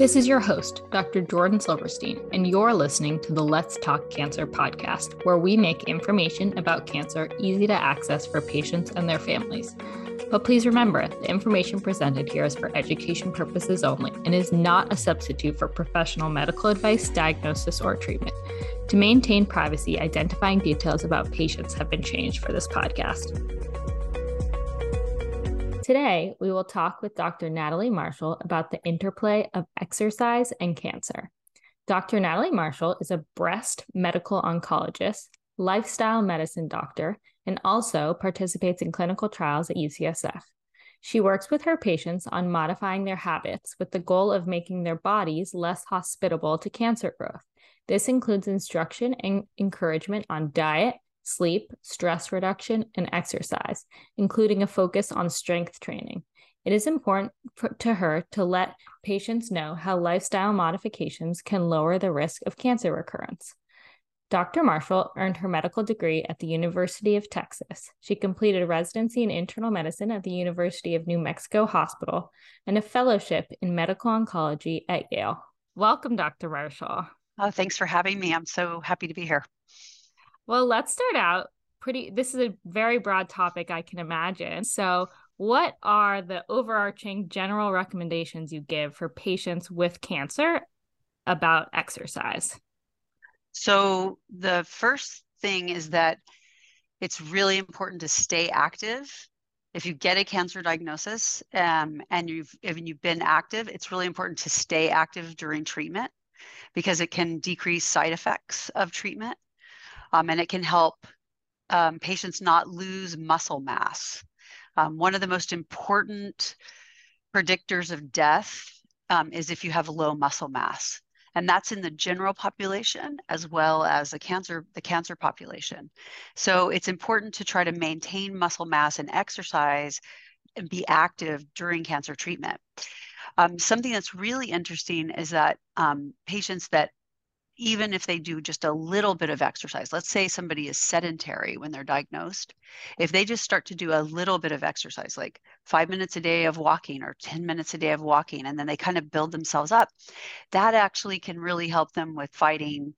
This is your host, Dr. Jordan Silverstein, and you're listening to the Let's Talk Cancer podcast, where we make information about cancer easy to access for patients and their families. But please remember, the information presented here is for education purposes only and is not a substitute for professional medical advice, diagnosis, or treatment. To maintain privacy, identifying details about patients have been changed for this podcast. Today, we will talk with Dr. Natalie Marshall about the interplay of exercise and cancer. Dr. Natalie Marshall is a breast medical oncologist, lifestyle medicine doctor, and also participates in clinical trials at UCSF. She works with her patients on modifying their habits with the goal of making their bodies less hospitable to cancer growth. This includes instruction and encouragement on diet, sleep, stress reduction, and exercise, including a focus on strength training. It is important to her to let patients know how lifestyle modifications can lower the risk of cancer recurrence. Dr. Marshall earned her medical degree at the University of Texas. She completed a residency in internal medicine at the University of New Mexico Hospital and a fellowship in medical oncology at Yale. Welcome, Dr. Marshall. Oh, thanks for having me. I'm so happy to be here. Well, let's start out pretty this is a very broad topic I can imagine. So, what are the overarching general recommendations you give for patients with cancer about exercise? So, the first thing is that it's really important to stay active. If you get a cancer diagnosis um, and you've if you've been active, it's really important to stay active during treatment because it can decrease side effects of treatment um, and it can help um, patients not lose muscle mass. Um, one of the most important predictors of death um, is if you have low muscle mass. And that's in the general population as well as the cancer, the cancer population. So it's important to try to maintain muscle mass and exercise and be active during cancer treatment. Um, something that's really interesting is that um, patients that even if they do just a little bit of exercise, let's say somebody is sedentary when they're diagnosed, if they just start to do a little bit of exercise, like five minutes a day of walking or 10 minutes a day of walking, and then they kind of build themselves up, that actually can really help them with fighting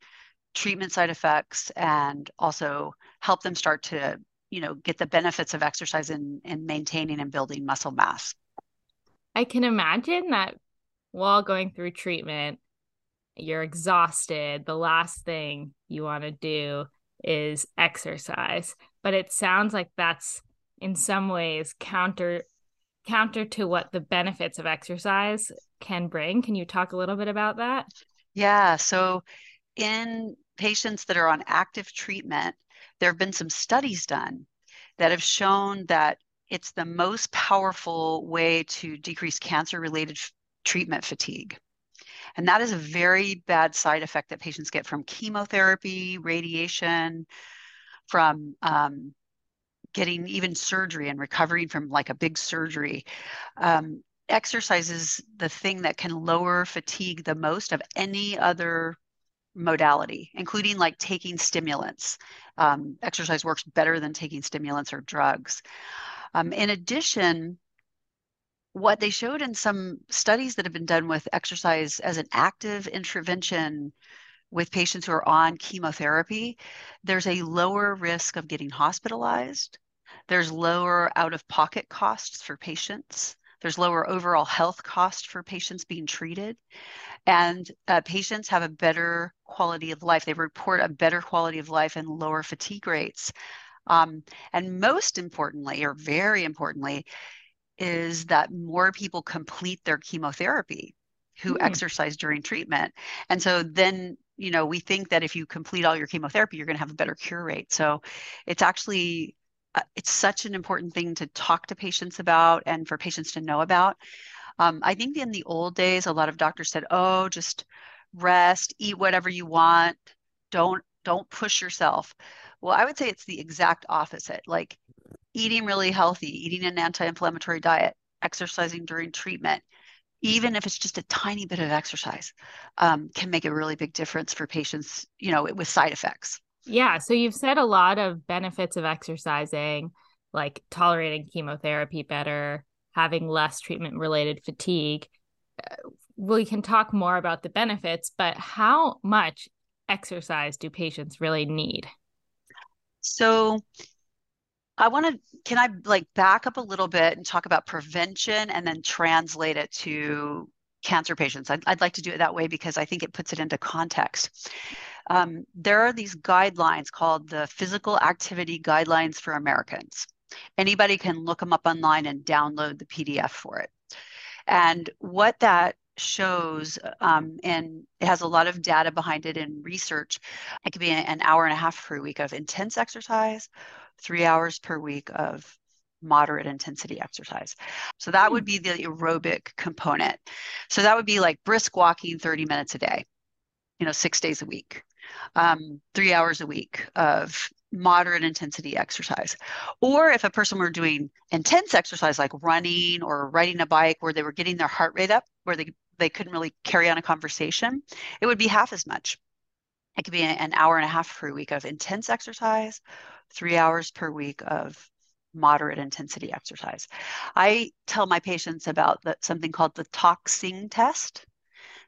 treatment side effects and also help them start to you know get the benefits of exercise in, in maintaining and building muscle mass. I can imagine that while going through treatment you're exhausted, the last thing you want to do is exercise. But it sounds like that's in some ways counter counter to what the benefits of exercise can bring. Can you talk a little bit about that? Yeah, so in patients that are on active treatment, there have been some studies done that have shown that it's the most powerful way to decrease cancer related f- treatment fatigue. And that is a very bad side effect that patients get from chemotherapy, radiation, from um, getting even surgery and recovering from like a big surgery. Um, exercise is the thing that can lower fatigue the most of any other modality, including like taking stimulants. Um, exercise works better than taking stimulants or drugs. Um, in addition, what they showed in some studies that have been done with exercise as an active intervention with patients who are on chemotherapy, there's a lower risk of getting hospitalized. There's lower out of pocket costs for patients. There's lower overall health cost for patients being treated. And uh, patients have a better quality of life. They report a better quality of life and lower fatigue rates. Um, and most importantly, or very importantly, is that more people complete their chemotherapy who mm. exercise during treatment. And so then, you know, we think that if you complete all your chemotherapy, you're going to have a better cure rate. So it's actually uh, it's such an important thing to talk to patients about and for patients to know about. Um, I think in the old days, a lot of doctors said, "Oh, just rest, eat whatever you want, don't don't push yourself." Well, I would say it's the exact opposite. Like eating really healthy, eating an anti inflammatory diet, exercising during treatment, even if it's just a tiny bit of exercise, um, can make a really big difference for patients, you know, with side effects. Yeah. So you've said a lot of benefits of exercising, like tolerating chemotherapy better, having less treatment related fatigue. we can talk more about the benefits, but how much exercise do patients really need? So I want to, can I like back up a little bit and talk about prevention and then translate it to cancer patients? I'd, I'd like to do it that way because I think it puts it into context. Um, there are these guidelines called the Physical Activity Guidelines for Americans. Anybody can look them up online and download the PDF for it. And what that shows, um, and it has a lot of data behind it in research, it could be an hour and a half per week of intense exercise, three hours per week of moderate intensity exercise. So that would hmm. be the aerobic component. So that would be like brisk walking 30 minutes a day, you know, six days a week, um, three hours a week of moderate intensity exercise. Or if a person were doing intense exercise like running or riding a bike where they were getting their heart rate up, where they, they couldn't really carry on a conversation, it would be half as much. It could be an hour and a half per week of intense exerse, three hours per week of moderate intensity exercise. I tell my patients about the, something called the talk sing test.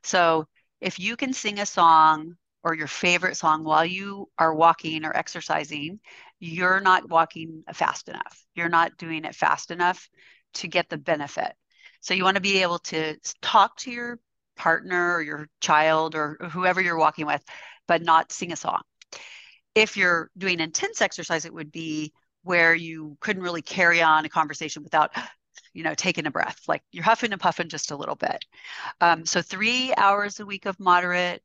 So if you can sing a song or your favorite song while you are walking or exercising, you're not walking fast enough. You're not doing it fast enough to get the benefit. So you want to be able to talk to your partner or your child or whoever you're walking with but not sing a song. If you're doing intense exercise, it would be where you couldn't really carry on a conversation without you know taking a breath like you're huffing and puffing just a little bit. Um, so three hours a week of moderate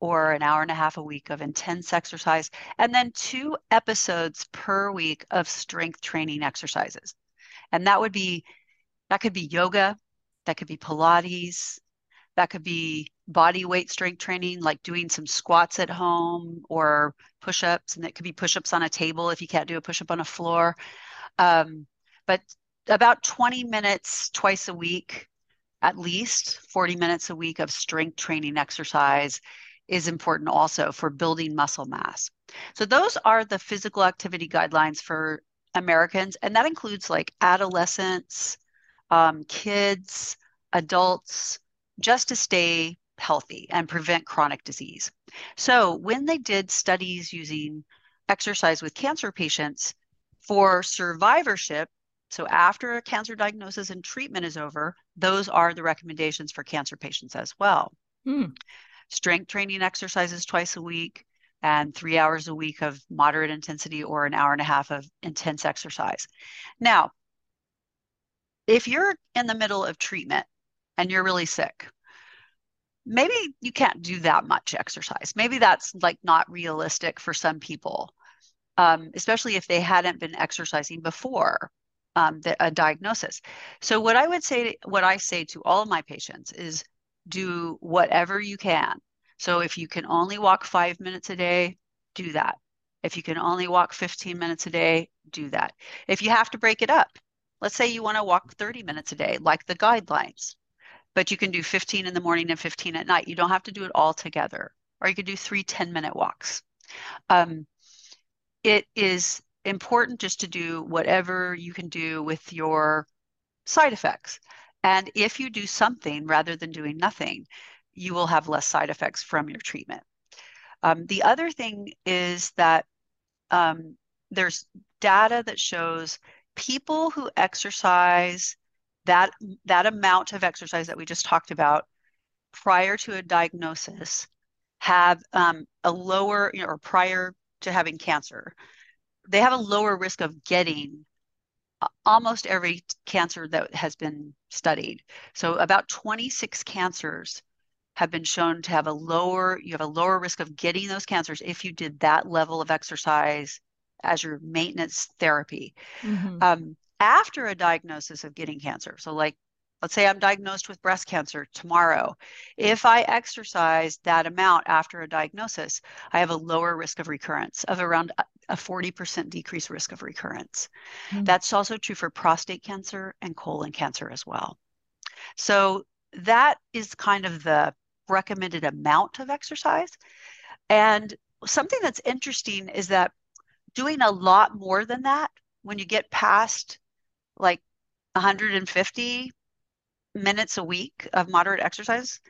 or an hour and a half a week of intense exercise and then two episodes per week of strength training exercises. And that would be that could be yoga that could be pilates that could be body weight strength training, like doing some squats at home or push ups. And it could be push ups on a table if you can't do a push up on a floor. Um, but about 20 minutes twice a week, at least 40 minutes a week of strength training exercise is important also for building muscle mass. So, those are the physical activity guidelines for Americans, and that includes like adolescents, um, kids, adults, just to stay healthy and prevent chronic disease. So, when they did studies using exercise with cancer patients for survivorship, so after a cancer diagnosis and treatment is over, those are the recommendations for cancer patients as well. Hmm. Strength training exercises twice a week and three hours a week of moderate intensity or an hour and a half of intense exercise. Now, if you're in the middle of treatment and you're really sick, maybe you can't do that much exercise. Maybe that's like not realistic for some people, um, especially if they hadn't been exercising before um, the, a diagnosis. So what I would say, what I say to all of my patients is do whatever you can. So if you can only walk five minutes a day, do that. If you can only walk 15 minutes a day, do that. If you have to break it up, let's say you want to walk 30 minutes a day, like the guidelines, but you can do 15 in the morning and 15 at night. You don't have to do it all together, or you could do three 10 minute walks. Um, it is important just to do whatever you can do with your side effects. And if you do something rather than doing nothing, you will have less side effects from your treatment. Um, the other thing is that um, there's data that shows people who exercise that that amount of exercise that we just talked about prior to a diagnosis have um, a lower you know, or prior to having cancer they have a lower risk of getting almost every cancer that has been studied so about 26 cancers have been shown to have a lower you have a lower risk of getting those cancers if you did that level of exercise as your maintenance therapy mm-hmm. um, after a diagnosis of getting cancer. So, like, let's say I'm diagnosed with breast cancer tomorrow. If I exercise that amount after a diagnosis, I have a lower risk of recurrence of around a 40% decreased risk of recurrence. Mm-hmm. That's also true for prostate cancer and colon cancer as well. So, that is kind of the recommended amount of exercise. And something that's interesting is that doing a lot more than that, when you get past like 150 minutes a week of moderate exercise,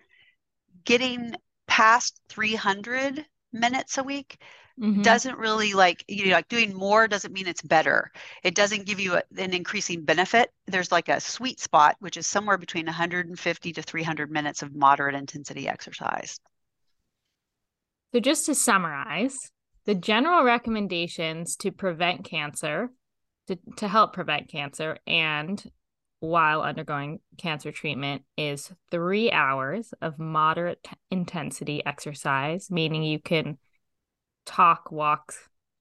getting past 300 minutes a week mm-hmm. doesn't really like you know like doing more doesn't mean it's better. It doesn't give you a, an increasing benefit. There's like a sweet spot which is somewhere between 150 to 300 minutes of moderate intensity exercise. So just to summarize the general recommendations to prevent cancer to, to help prevent cancer and while undergoing cancer treatment is three hours of moderate intensity exercise, meaning you can talk, walk,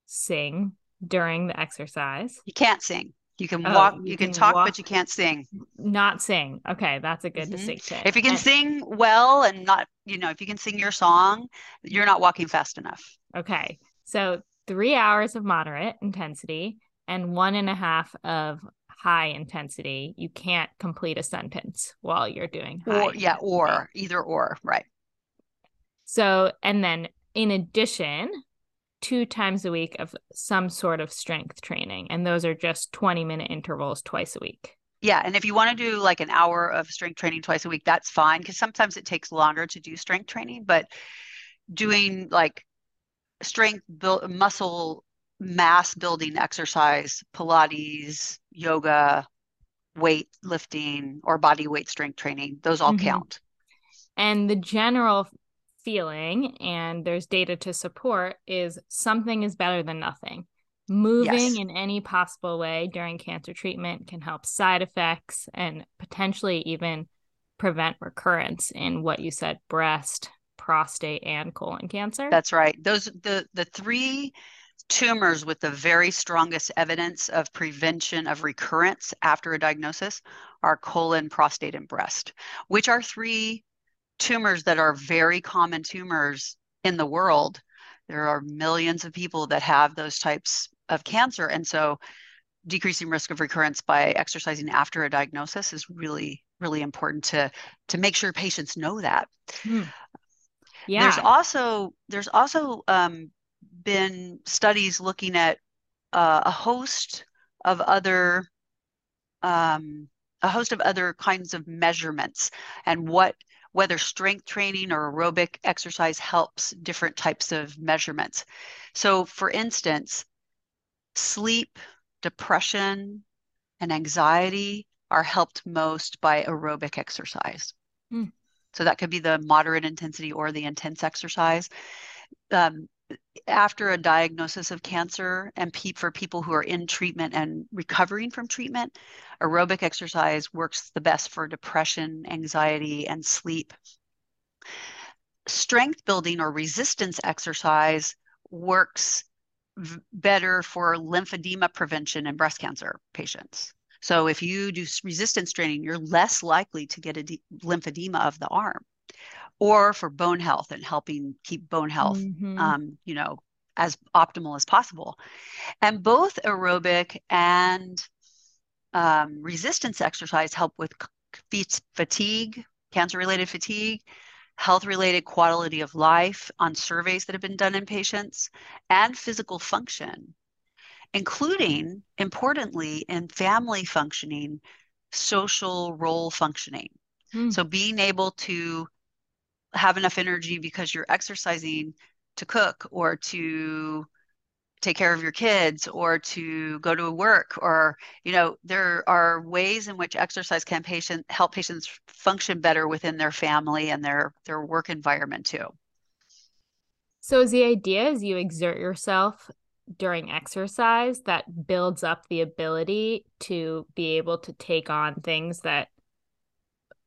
sing during the exercise. You can't sing. You can oh, walk, you, can, can, talk, walk, but you can't sing. Not sing. Okay, that's a good mm-hmm. distinction. If you can and, sing well and not, you know, if you can sing your song, you're not walking fast enough. Okay. So three hours of moderate intensity and one and a half of high intensity. You can't complete a sentence while you're doing or yeah, or either or, right. So and then in addition, two times a week of some sort of strength training. And those are just 20 minute intervals twice a week. Yeah. And if you want to do like an hour of strength training twice a week, that's fine because sometimes it takes longer to do strength training. But doing like strength build muscle mass building exercise, Pilates, yoga, weight lifting, or body weight strength training, those all mm-hmm. count. And the general feeling, and there's data to support, is something is better than nothing. Moving yes. in any possible way during cancer treatment can help side effects and potentially even prevent recurrence in what you said breast, prostate, and colon cancer. That's right. Those the the three tumors with the very strongest evidence of prevention of recurrence after a diagnosis are colon, prostate, and breast, which are three tumors that are very common tumors in the world. There are millions of people that have those types of cancer. And so decreasing risk of recurrence by exercising after a diagnosis is really, really important to, to make sure patients know that. Hmm. Yeah. There's also there's also um, been studies looking at uh, a host of other um, a host of other kinds of measurements and what whether strength training or aerobic exercise helps different types of measurements. So, for instance, sleep, depression, and anxiety are helped most by aerobic exercise. Mm. So, that could be the moderate intensity or the intense exercise. Um, after a diagnosis of cancer and pe- for people who are in treatment and recovering from treatment, aerobic exercise works the best for depression, anxiety, and sleep. Strength building or resistance exercise works v- better for lymphedema prevention in breast cancer patients. So if you do resistance training, you're less likely to get a de- lymphedema of the arm or for bone health and helping keep bone health, mm-hmm. um, you know, as optimal as possible. And both aerobic and um, resistance exercise help with fatigue, cancer related fatigue, health related quality of life on surveys that have been done in patients, and physical function, including, importantly, in family functioning, social role functioning. Mm. So being able to have enough energy because you're exercising to cook or to take care of your kids or to go to work or you know there are ways in which exercise can patient help patients function better within their family and their their work environment too. So is the idea is you exert yourself during exercise that builds up the ability to be able to take on things that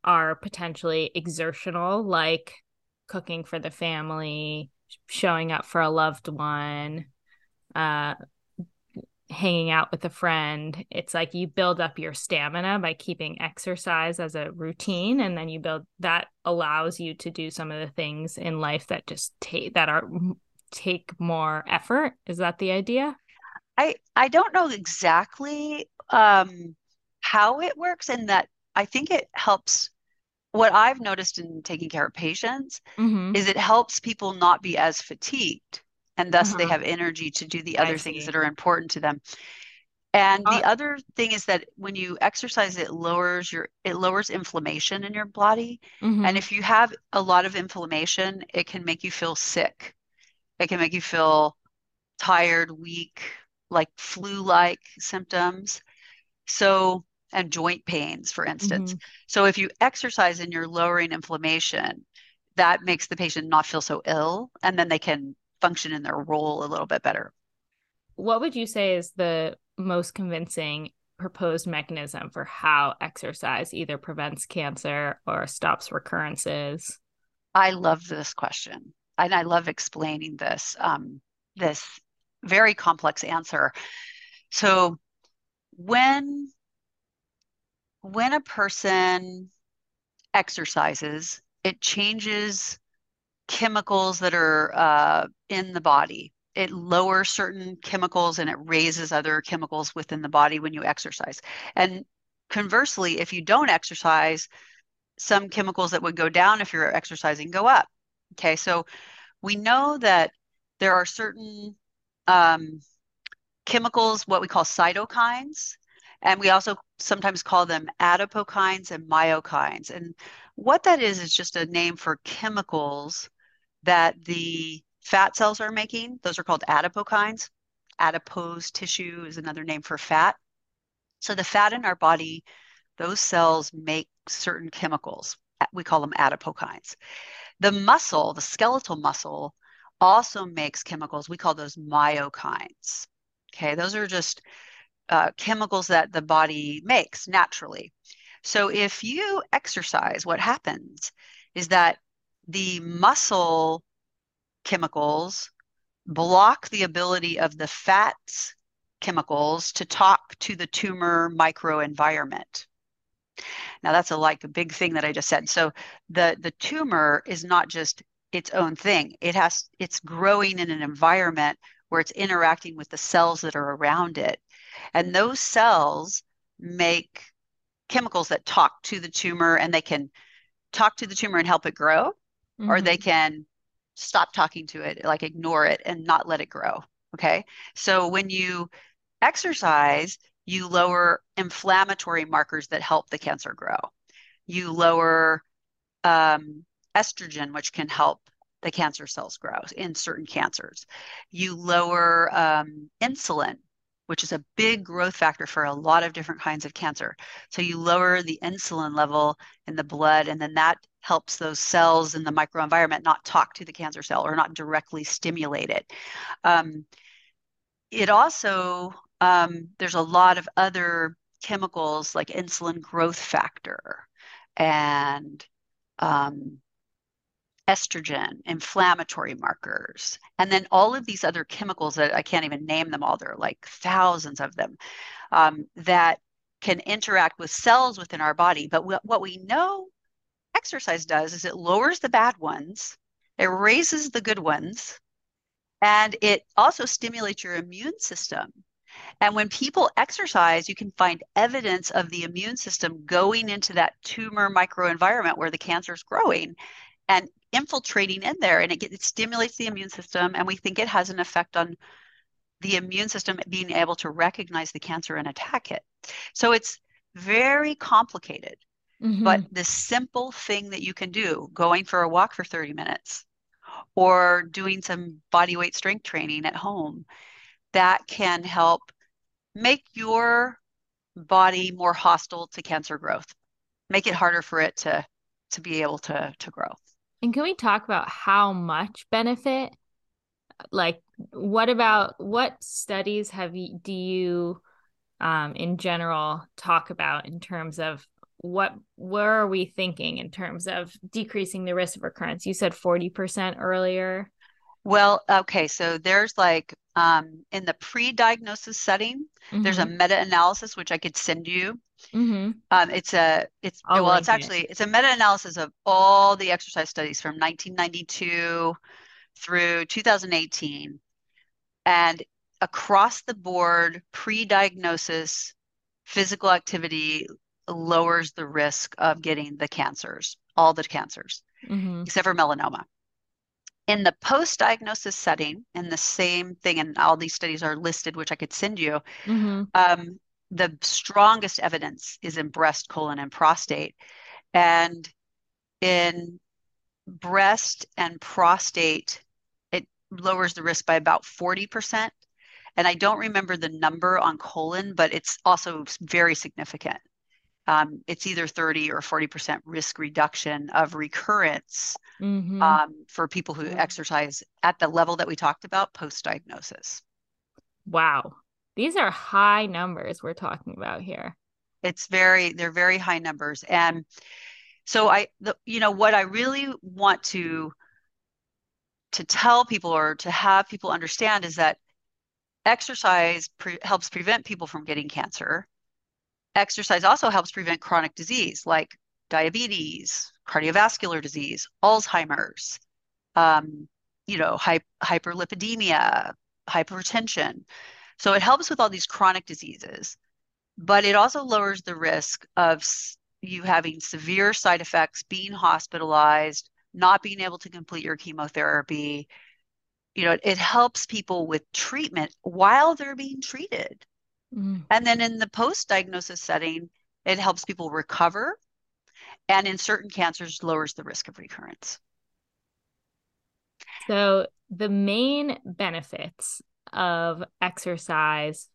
are potentially exertional, like cooking for the family, showing up for a loved one, uh, hanging out with a friend. It's like you build up your stamina by keeping exercise as a routine, and then you build that allows you to do some of the things in life that just take that are take more effort. Is that the idea? I I don't know exactly um, how it works, and that I think it helps what I've noticed in taking care of patients mm-hmm. is it helps people not be as fatigued and thus uh-huh. they have energy to do the other things that are important to them. And the other thing is that when you exercise, it lowers your it lowers inflammation in your body. Mhm. And if you have a lot of inflammation, it can make you feel sick. It can make you feel tired, weak, like flu-like symptoms. So, and joint pains, for instance. Mhm. So if you exercise and you're lowering inflammation, that makes the patient not feel so ill, and then they can function in their role a little bit better. What would you say is the most convincing proposed mechanism for how exercise either prevents cancer or stops recurrences? I love this question, and I love explaining this um, this very complex answer. So when when a person exercises, it changes chemicals that are uh, in the body. It lowers certain chemicals and it raises other chemicals within the body when you exercise. And conversely, if you don't exercise, some chemicals that would go down if you're exercising go up. Okay, so we know that there are certain um, chemicals, what we call cytokines, and we also sometimes call them adipokines and myokines. And what that is, is just a name for chemicals that the fat cells are making. Those are called adipokines. Adipose tissue is another name for fat. So the fat in our body, those cells make certain chemicals. We call them adipokines. The muscle, the skeletal muscle, also makes chemicals. We call those myokines. Okay, those are just uh, chemicals that the body makes naturally. So if you exercise, what happens is that the muscle chemicals block the ability of the fat chemicals to talk to the tumor microenvironment. Now that's a like a big thing that I just said. So the the tumor is not just its own thing. It has it's growing in an environment where it's interacting with the cells that are around it. And those cells make chemicals that talk to the tumor and they can talk to the tumor and help it grow, mm-hmm. or they can stop talking to it, like ignore it and not let it grow. Okay. So when you exercise, you lower inflammatory markers that help the cancer grow. You lower um, estrogen, which can help the cancer cells grow in certain cancers. You lower um, insulin, which is a big growth factor for a lot of different kinds of cancer. So you lower the insulin level in the blood, and then that helps those cells in the microenvironment not talk to the cancer cell or not directly stimulate it. Um, it also, um, there's a lot of other chemicals like insulin growth factor and um, estrogen, inflammatory markers, and then all of these other chemicals that I can't even name them all. There are like thousands of them um, that can interact with cells within our body. But what we know exercise does is it lowers the bad ones, it raises the good ones, and it also stimulates your immune system. And when people exercise, you can find evidence of the immune system going into that tumor microenvironment where the cancer is growing and infiltrating in there. And it, it stimulates the immune system. And we think it has an effect on the immune system being able to recognize the cancer and attack it. So it's very complicated. Mm-hmm. But the simple thing that you can do, going for a walk for 30 minutes or doing some body weight strength training at home, that can help make your body more hostile to cancer growth, make it harder for it to to be able to to grow. And can we talk about how much benefit? Like, what about what studies have you do you um, in general talk about in terms of what where are we thinking in terms of decreasing the risk of recurrence you said 40% earlier well okay so there's like um, in the pre-diagnosis setting mm-hmm. there's a mm-hmm. meta-analysis which i could send you mm-hmm. um, it's a it's I'll well it's actually it. it's a meta-analysis of all the exercise studies from 1992 through 2018 and across the board pre-diagnosis physical activity lowers the risk of getting the cancers, all the cancers, mm-hmm. except for melanoma. In the post-diagnosis setting, and the same thing, and all these studies are listed, which I could send you, Mm-hmm. um, the strongest evidence is in breast, colon, and prostate. And in breast and prostate, it lowers the risk by about 40%. And I don't remember the number on colon, but it's also very significant. Um, it's either 30 or 40% risk reduction of recurrence Mm-hmm. um, for people who exercise at the level that we talked about post diagnosis. Wow. These are high numbers we're talking about here. It's very, they're very high numbers. And so I, the, you know, what I really want to to tell people or to have people understand is that exercise pre helps prevent people from getting cancer. Exercise also helps prevent chronic disease like diabetes, cardiovascular disease, Alzheimer's, um, you know, hy hyperlipidemia, hypertension. So it helps with all these chronic diseases, but it also lowers the risk of you having severe side effects, being hospitalized, not being able to complete your chemotherapy. You know, it helps people with treatment while they're being treated. Mm. And then in the post-diagnosis setting, it helps people recover and in certain cancers lowers the risk of recurrence. So the main benefits of exercise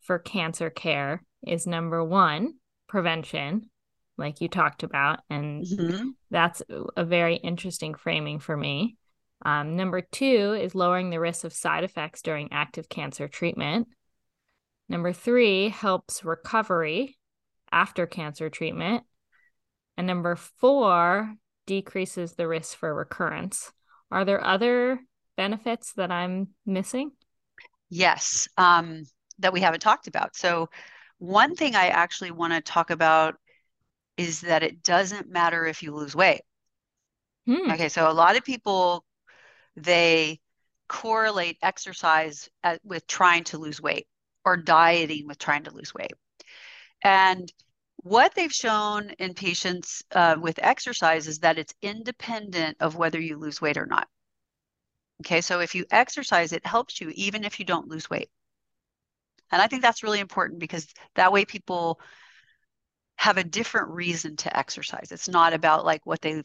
for cancer care is number one, prevention, like you talked about. And Mm-hmm. that's a very interesting framing for me. Um, number two is lowering the risk of side effects during active cancer treatment. Number three helps recovery after cancer treatment. And number four decreases the risk for recurrence. Are there other benefits that I'm missing? Yes, um, that we haven't talked about. So, one thing I actually want to talk about is that it doesn't matter if you lose weight. Hmm. Okay, so a lot of people they correlate exercise at, with trying to lose weight or dieting with trying to lose weight. And what they've shown in patients uh, with exercise is that it's independent of whether you lose weight or not. Okay, so if you exercise, it helps you even if you don't lose weight. And I think that's really important because that way people have a different reason to exercise. It's not about like what they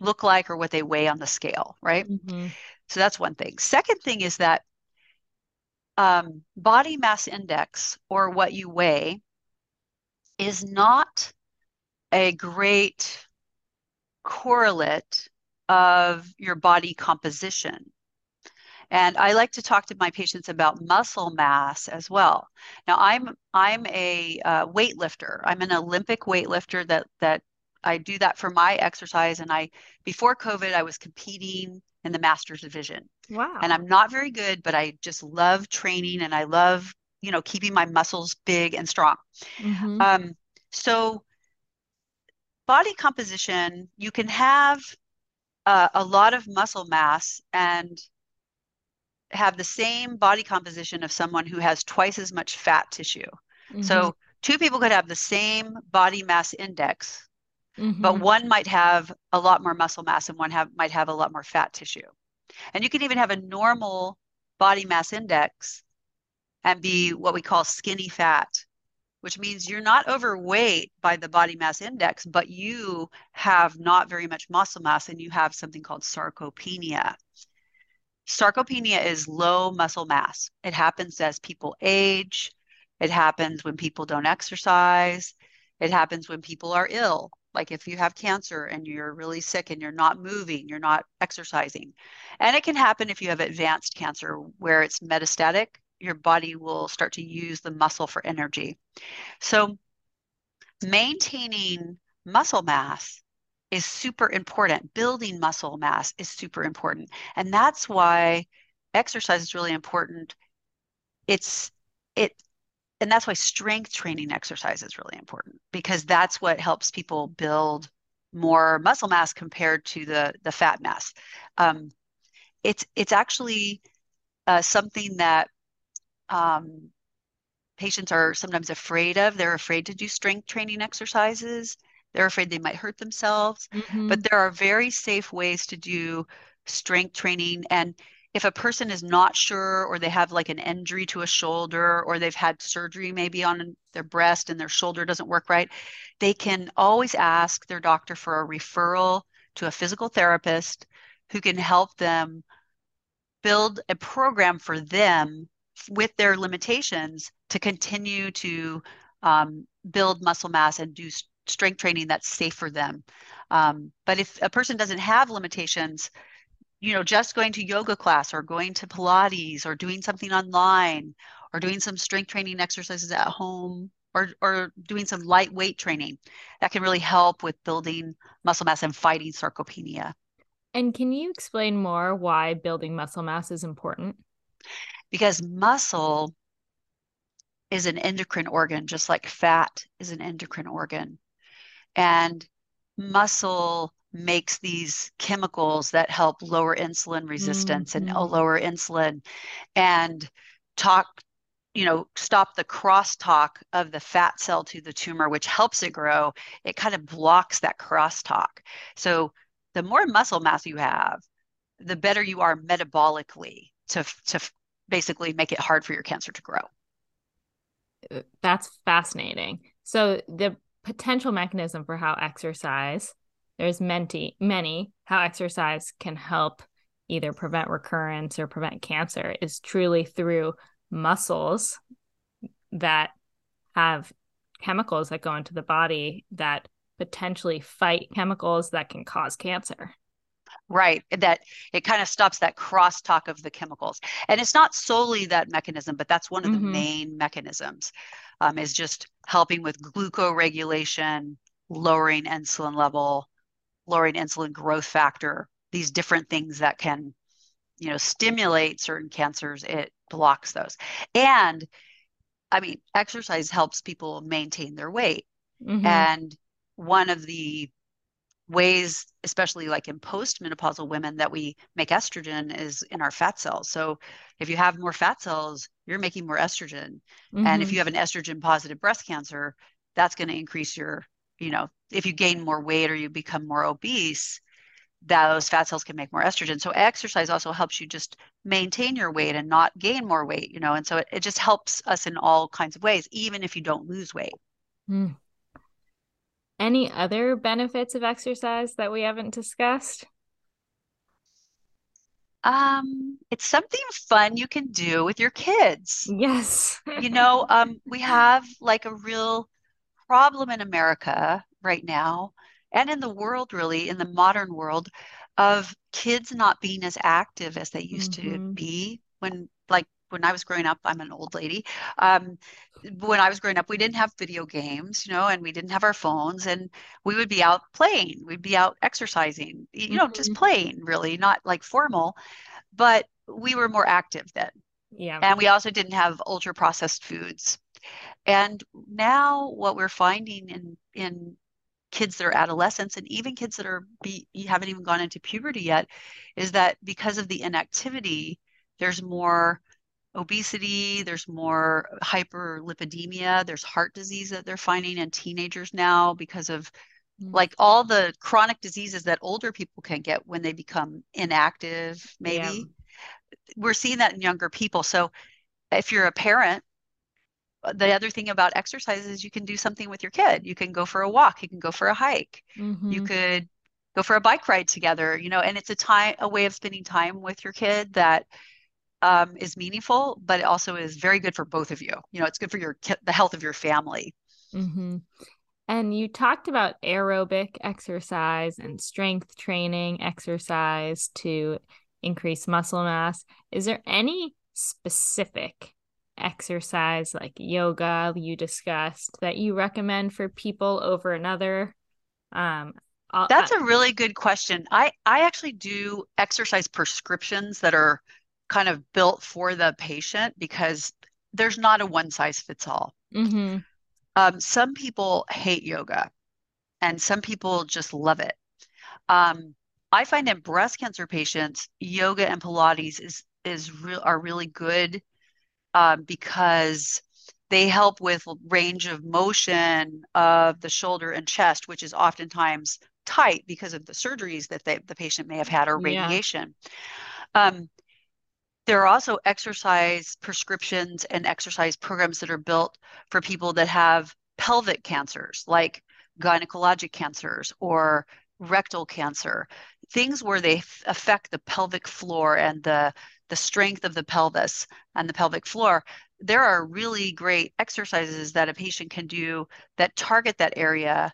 look like or what they weigh on the scale, right? Mhm. So that's one thing. Second thing is that um, body mass index or what you weigh is not a great correlate of your body composition. And I like to talk to my patients about muscle mass as well. Now, I'm I'm a uh, weightlifter. I'm an Olympic weightlifter that that I do that for my exercise. And I before COVID, I was competing in the masters division. Wow. And I'm not very good, but I just love training and I love, you know, keeping my muscles big and strong. Mhm. Um, so body composition, you can have uh, a lot of muscle mass and have the same body composition of someone who has twice as much fat tissue. Mhm. So two people could have the same body mass index, but Mhm. one might have a lot more muscle mass and one have might have a lot more fat tissue. And you can even have a normal body mass index and be what we call skinny fat, which means you're not overweight by the body mass index, but you have not very much muscle mass and you have something called sarcopenia. Sarcopenia is low muscle mass. It happens as people age. It happens when people don't exercise. It happens when people are ill. Like if you have cancer and you're really sick and you're not moving, you're not exercising. And it can happen if you have advanced cancer where it's metastatic, your body will start to use the muscle for energy. So maintaining muscle mass is super important. Building muscle mass is super important. And that's why exercise is really important. It's it and that's why strength training exercise is really important because that's what helps people build more muscle mass compared to the the fat mass. Um, it's it's actually uh, something that um, patients are sometimes afraid of. They're afraid to do strength training exercises. They're afraid they might hurt themselves. Mhm. But there are very safe ways to do strength training. And if a person is not sure or they have like an injury to a shoulder or they've had surgery maybe on their breast and their shoulder doesn't work right, they can always ask their doctor for a referral to a physical therapist who can help them build a program for them with their limitations to continue to um, build muscle mass and do strength training that's safe for them. Um, but if a person doesn't have limitations, you know, just going to yoga class or going to Pilates or doing something online or doing some strength training exercises at home or, or doing some lightweight training that can really help with building muscle mass and fighting sarcopenia. And can you explain more why building muscle mass is important? Because muscle is an endocrine organ, just like fat is an endocrine organ. And muscle makes these chemicals that help lower insulin resistance mm-hmm. and lower insulin and talk you know stop the crosstalk of the fat cell to the tumor which helps it grow. It kind of blocks that crosstalk. So the more muscle mass you have the better you are metabolically to to basically make it hard for your cancer to grow. Uh, that's fascinating. So the potential mechanism for how exercise there's many many how exercise can help either prevent recurrence or prevent cancer is truly through muscles that have chemicals that go into the body that potentially fight chemicals that can cause cancer right that it kind of stops that crosstalk of the chemicals and it's not solely that mechanism but that's one of mm-hmm. the main mechanisms um, is just helping with glucoregulation lowering insulin level lowering insulin growth factor, these different things that can, you know, stimulate certain cancers, it blocks those. And I mean, exercise helps people maintain their weight. Mm-hmm. And one of the ways, especially like in postmenopausal women, that we make estrogen is in our fat cells. So if you have more fat cells, you're making more estrogen. Mm-hmm. And if mm-hmm. you have an estrogen positive breast cancer, that's going to increase your you know, if you gain more weight or you become more obese, those fat cells can make more estrogen. So exercise also helps you just maintain your weight and not gain more weight, you know, and so it, it just helps us in all kinds of ways, even if you don't lose weight. Mm. Any other benefits of exercise that we haven't discussed? Um, it's something fun you can do with your kids. Yes. you know, um, we have like a real problem in America right now and in the world, really, in the modern world, of kids not being as active as they used mm-hmm. to be when, like, when I was growing up, I'm an old lady. Um, when I was growing up, we didn't have video games, you know, and we didn't have our phones, and we would be out playing. We'd be out exercising, you mm-hmm. know, just mm-hmm. playing, really, not like formal, but we were more active then. Yeah. And we also didn't have ultra processed foods. And now what we're finding in in kids that are adolescents and even kids that are be, you haven't even gone into puberty yet is that because of the inactivity there's more obesity there's more hyperlipidemia there's heart disease that they're finding in teenagers now because of mm. like all the chronic diseases that older people can get when they become inactive maybe yeah. we're seeing that in younger people so if you're a parent the other thing about exercise is you can do something with your kid. You can go for a walk, you can go for a hike, mm-hmm. you could go for a bike ride together, you know, and it's a time a way of spending time with your kid that um, is meaningful, but it also is very good for both of you. You know, it's good for your the health of your family. Mm-hmm. And you talked about aerobic exercise and strength training exercise to increase muscle mass. Is there any specific exercise like yoga you discussed that you recommend for people over another um I'll, that's a really good question. I i actually do exercise prescriptions that are kind of built for the patient because there's not a one size fits all. Mm-hmm. um, some people hate yoga and some people just love it. Um, i find in breast cancer patients yoga and pilates is is real are really good um, because they help with range of motion of the shoulder and chest, which is oftentimes tight because of the surgeries that they, the patient may have had or Yeah. radiation. Um, there are also exercise prescriptions and exercise programs that are built for people that have pelvic cancers, like gynecologic cancers or rectal cancer, things where they f- affect the pelvic floor and the the strength of the pelvis and the pelvic floor. There are really great exercises that a patient can do that target that area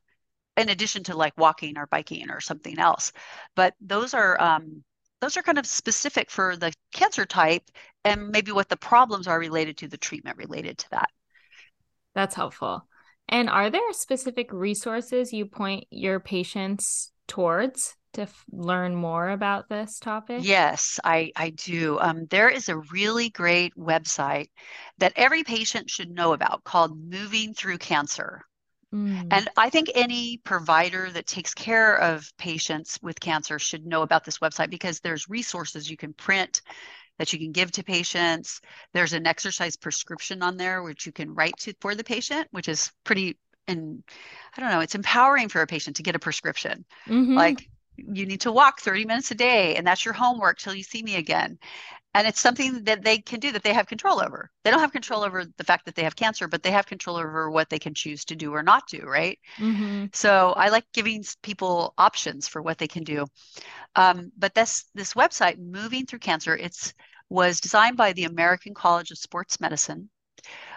in addition to like walking or biking or something else. But those are um, those are kind of specific for the cancer type and maybe what the problems are related to the treatment related to that. That's helpful. And are there specific resources you point your patients towards to f- learn more about this topic? Yes, I, I do. Um, there is a really great website that every patient should know about called Moving Through Cancer. Mm. And I think any provider that takes care of patients with cancer should know about this website because there's resources you can print that you can give to patients. There's an exercise prescription on there which you can write to for the patient, which is pretty and I don't know, it's empowering for a patient to get a prescription. Mhm. Like you need to walk 30 minutes a day and that's your homework till you see me again. And it's something that they can do that they have control over. They don't have control over the fact that they have cancer, but they have control over what they can choose to do or not do, right? Mhm. So I like giving people options for what they can do. Um, but this this website, Moving Through Cancer, it's was designed by the American College of Sports Medicine.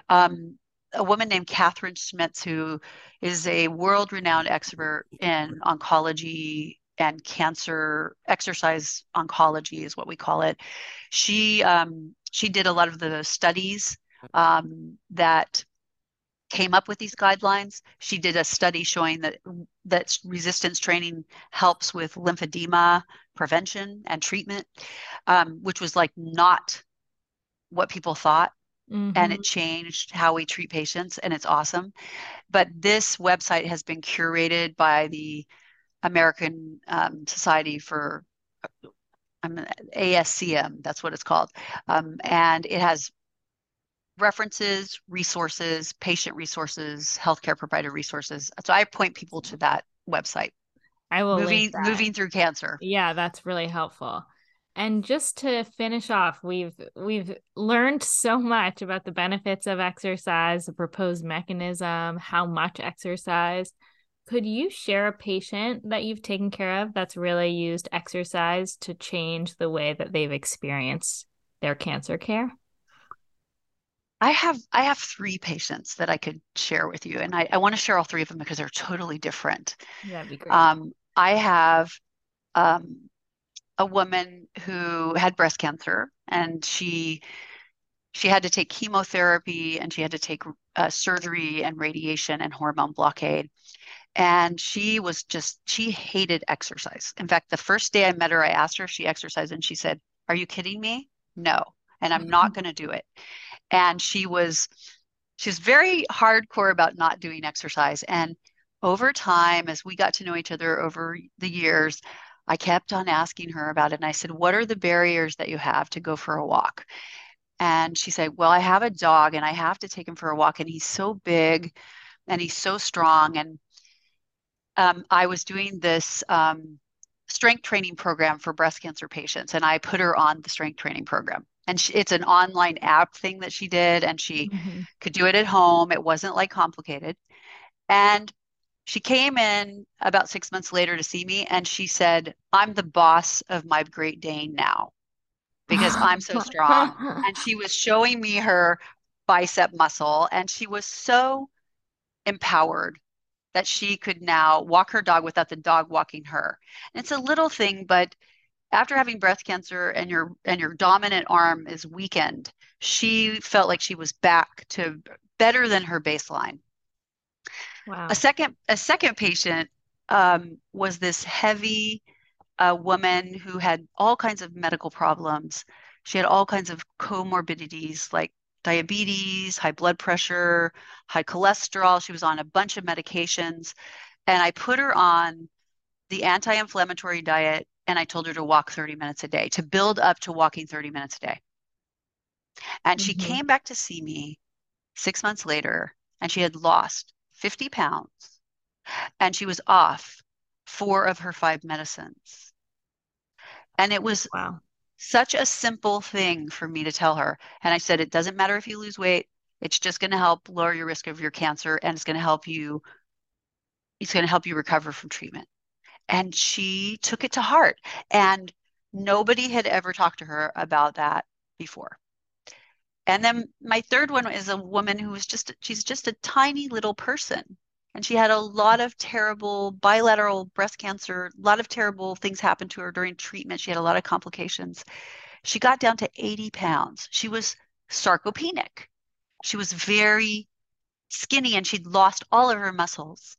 Um, a woman named Kathryn Schmitz, who is a world-renowned expert in oncology and cancer exercise oncology is what we call it. She um, she did a lot of the studies um, that came up with these guidelines. She did a study showing that that resistance training helps with lymphedema prevention and treatment, um, which was like not what people thought. And Mhm. it changed how we treat patients, and it's awesome. But this website has been curated by the American um, Society for um, ASCM, that's what it's called. Um, and it has references, resources, patient resources, healthcare provider resources. So I point people to that website. I will Moving moving through cancer. Yeah, that's really helpful. And just to finish off, we've we've learned so much about the benefits of exercise, the proposed mechanism, how much exercise. Could you share a patient that you've taken care of that's really used exercise to change the way that they've experienced their cancer care? I have I have three patients that I could share with you, and I, I want to share all three of them because they're totally different. That'd be great. Um, I have um, a woman who had breast cancer, and she she had to take chemotherapy, and she had to take uh, surgery and radiation and hormone blockade. And she was just she hated exercise. In fact, the first day I met her, I asked her if she exercised, and she said, "Are you kidding me? No, and I'm not mm-hmm. going to do it." And she was she was very hardcore about not doing exercise. And over time, as we got to know each other over the years, I kept on asking her about it. And I said, What are the barriers that you have to go for a walk? And she said, Well, I have a dog and I have to take him for a walk. And he's so big and he's so strong. And um, I was doing this um, strength training program for breast cancer patients, and I put her on the strength training program. And she, it's an online app thing that she did, and she Mhm. could do it at home. It wasn't like complicated. And she came in about six months later to see me, and she said, I'm the boss of my Great Dane now because I'm so strong. And she was showing me her bicep muscle, and she was so empowered that she could now walk her dog without the dog walking her. And it's a little thing, but after having breast cancer and your and your dominant arm is weakened, she felt like she was back to better than her baseline. Wow. A second a second patient um, was this heavy uh, woman who had all kinds of medical problems. She had all kinds of comorbidities like diabetes, high blood pressure, high cholesterol. She was on a bunch of medications. And I put her on the anti-inflammatory diet and I told her to walk 30 minutes a day, to build up to walking 30 minutes a day. And she Mhm. came back to see me six months later and she had lost 50 pounds and she was off four of her five medicines. And it was wow. Such a simple thing for me to tell her. And I said, it doesn't matter if you lose weight, it's just going to help lower your risk of your cancer and it's going to help you it's going to help you recover from treatment. And she took it to heart. And nobody had ever talked to her about that before. And then my third one is a woman who was just, she's just a tiny little person. And she had a lot of terrible bilateral breast cancer, a lot of terrible things happened to her during treatment. She had a lot of complications. She got down to 80 pounds. She was sarcopenic. She was very skinny and she'd lost all of her muscles.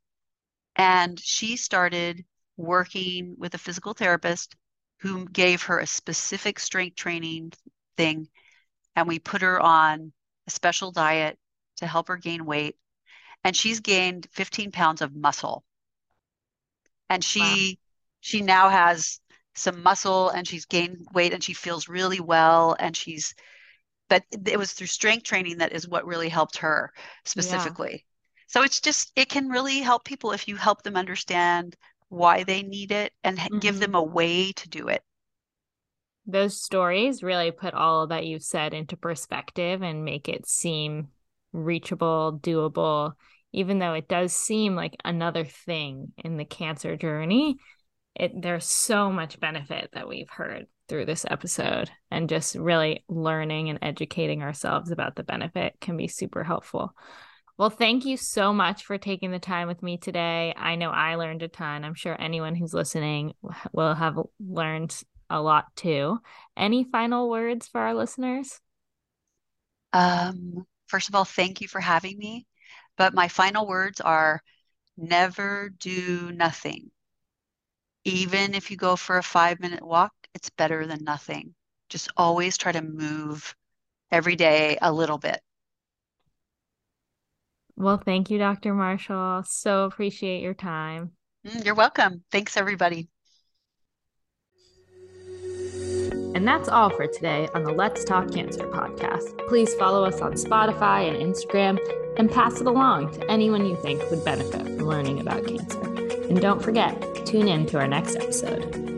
And she started working with a physical therapist who gave her a specific strength training thing. And we put her on a special diet to help her gain weight. And she's gained 15 pounds of muscle. And she wow. she now has some muscle and she's gained weight and she feels really well and she's but it was through strength training that is what really helped her specifically so it's just it can really help people if you help them understand why they need it and mm-hmm. give them a way to do it those stories really put all that you've said into perspective and make it seem reachable doable even though it does seem like another thing in the cancer journey it there's so much benefit that we've heard through this episode and just really learning and educating ourselves about the benefit can be super helpful well, thank you so much for taking the time with me today. I know I learned a ton. I'm sure anyone who's listening will have learned a lot too. Any final words for our listeners? Um, first of all, thank you for having me. But my final words are never do nothing. Even if you go for a five minute walk, it's better than nothing. Just always try to move every day a little bit. Well, thank you, Dr. Marshall. So appreciate your time. Mm, you're welcome. Thanks, everybody. And that's all for today on the Let's Talk Cancer podcast. Please follow us on Spotify and Instagram and pass it along to anyone you think would benefit from learning about cancer. And don't forget, tune in to our next episode.